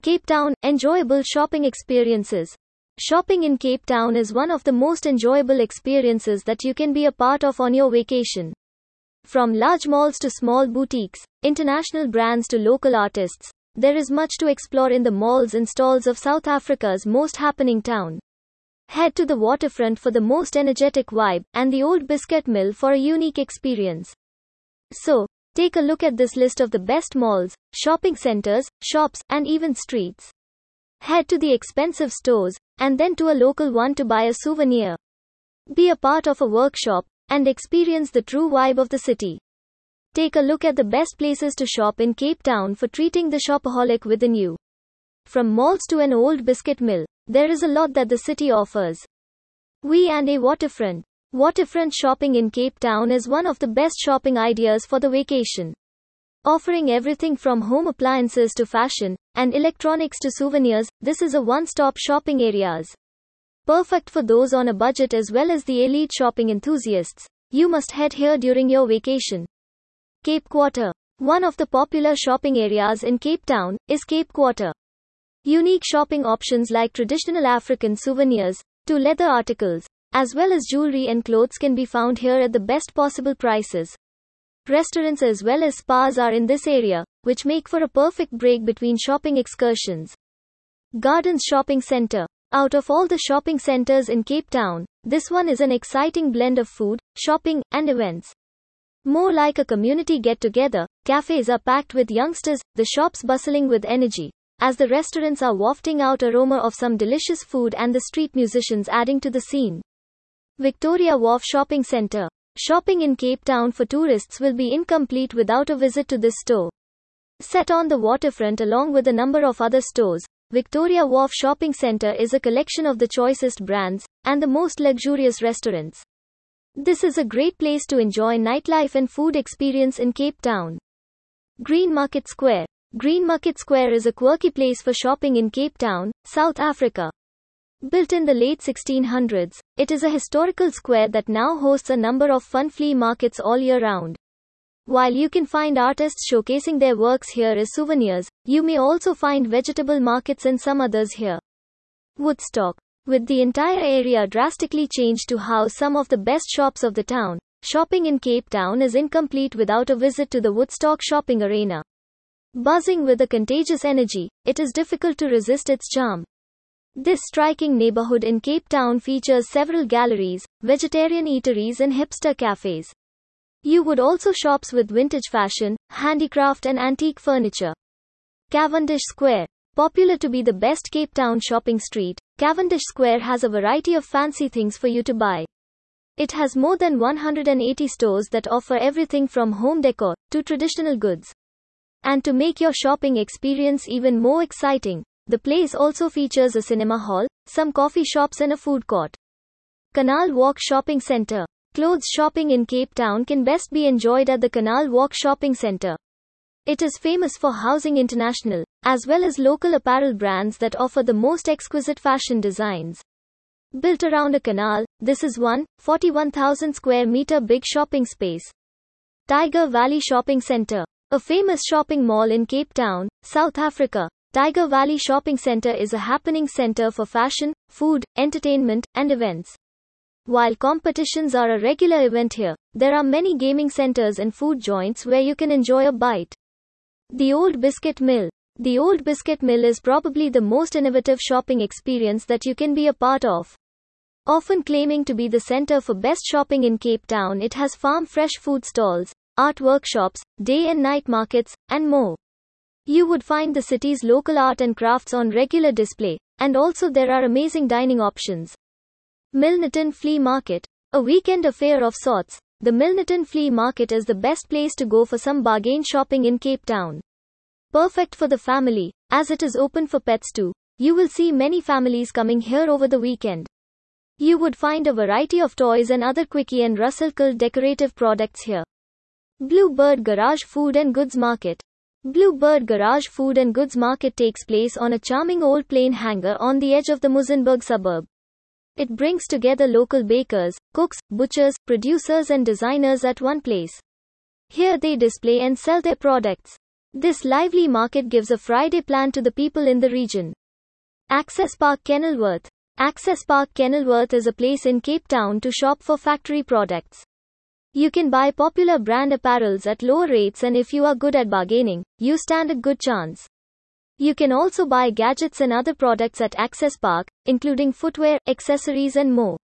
Cape Town, enjoyable shopping experiences. Shopping in Cape Town is one of the most enjoyable experiences that you can be a part of on your vacation. From large malls to small boutiques, international brands to local artists, there is much to explore in the malls and stalls of South Africa's most happening town. Head to the waterfront for the most energetic vibe, and the Old Biscuit Mill for a unique experience. So, take a look at this list of the best malls, shopping centers, shops, and even streets. Head to the expensive stores, and then to a local one to buy a souvenir. Be a part of a workshop, and experience the true vibe of the city. Take a look at the best places to shop in Cape Town for treating the shopaholic within you. From malls to an old biscuit mill, there is a lot that the city offers. V and A waterfront. Waterfront shopping in Cape Town is one of the best shopping ideas for the vacation. Offering everything from home appliances to fashion and electronics to souvenirs, this is a one-stop shopping areas. Perfect for those on a budget as well as the elite shopping enthusiasts. You must head here during your vacation. Cape Quarter. One of the popular shopping areas in Cape Town is Cape Quarter. Unique shopping options like traditional African souvenirs to leather articles, as well as jewelry and clothes can be found here at the best possible prices. Restaurants as well as spas are in this area, which make for a perfect break between shopping excursions. Gardens Shopping Center. Out of all the shopping centers in Cape Town, this one is an exciting blend of food, shopping, and events. More like a community get together, cafes are packed with youngsters, the shops bustling with energy, as the restaurants are wafting out aroma of some delicious food and the street musicians adding to the scene. Victoria Wharf Shopping Center. Shopping in Cape Town for tourists will be incomplete without a visit to this store. Set on the waterfront along with a number of other stores, Victoria Wharf Shopping Center is a collection of the choicest brands and the most luxurious restaurants. This is a great place to enjoy nightlife and food experience in Cape Town. Green Market Square. Green Market Square is a quirky place for shopping in Cape Town, South Africa. Built in the late 1600s, it is a historical square that now hosts a number of fun flea markets all year round. While you can find artists showcasing their works here as souvenirs, you may also find vegetable markets and some others here. Woodstock. With the entire area drastically changed to house some of the best shops of the town, shopping in Cape Town is incomplete without a visit to the Woodstock shopping arena. Buzzing with a contagious energy, it is difficult to resist its charm. This striking neighborhood in Cape Town features several galleries, vegetarian eateries and hipster cafes. You would also shops with vintage fashion, handicraft and antique furniture. Cavendish Square. Popular to be the best Cape Town shopping street, Cavendish Square has a variety of fancy things for you to buy. It has more than 180 stores that offer everything from home decor to traditional goods. And to make your shopping experience even more exciting, the place also features a cinema hall, some coffee shops and a food court. Canal Walk Shopping Center. Clothes shopping in Cape Town can best be enjoyed at the Canal Walk Shopping Center. It is famous for housing international, as well as local apparel brands that offer the most exquisite fashion designs. Built around a canal, this is one 41,000 square meter big shopping space. Tyger Valley Shopping Center. A famous shopping mall in Cape Town, South Africa, Tyger Valley Shopping Center is a happening center for fashion, food, entertainment, and events. While competitions are a regular event here, there are many gaming centers and food joints where you can enjoy a bite. The Old Biscuit Mill. The Old Biscuit Mill is probably the most innovative shopping experience that you can be a part of. Often claiming to be the center for best shopping in Cape Town, it has farm fresh food stalls, art workshops, day and night markets, and more. You would find the city's local art and crafts on regular display, and also there are amazing dining options. Milnerton Flea Market. A weekend affair of sorts, the Milnerton Flea Market is the best place to go for some bargain shopping in Cape Town. Perfect for the family, as it is open for pets too. You will see many families coming here over the weekend. You would find a variety of toys and other quickie and Russell decorative products here. Bluebird Garage Food and Goods Market. Bluebird Garage Food and Goods Market takes place on a charming old plane hangar on the edge of the Muizenberg suburb. It brings together local bakers, cooks, butchers, producers and designers at one place. Here they display and sell their products. This lively market gives a Friday plan to the people in the region. Access Park Kenilworth. Access Park Kenilworth is a place in Cape Town to shop for factory products. You can buy popular brand apparels at low rates and if you are good at bargaining, you stand a good chance. You can also buy gadgets and other products at Access Park, including footwear, accessories and more.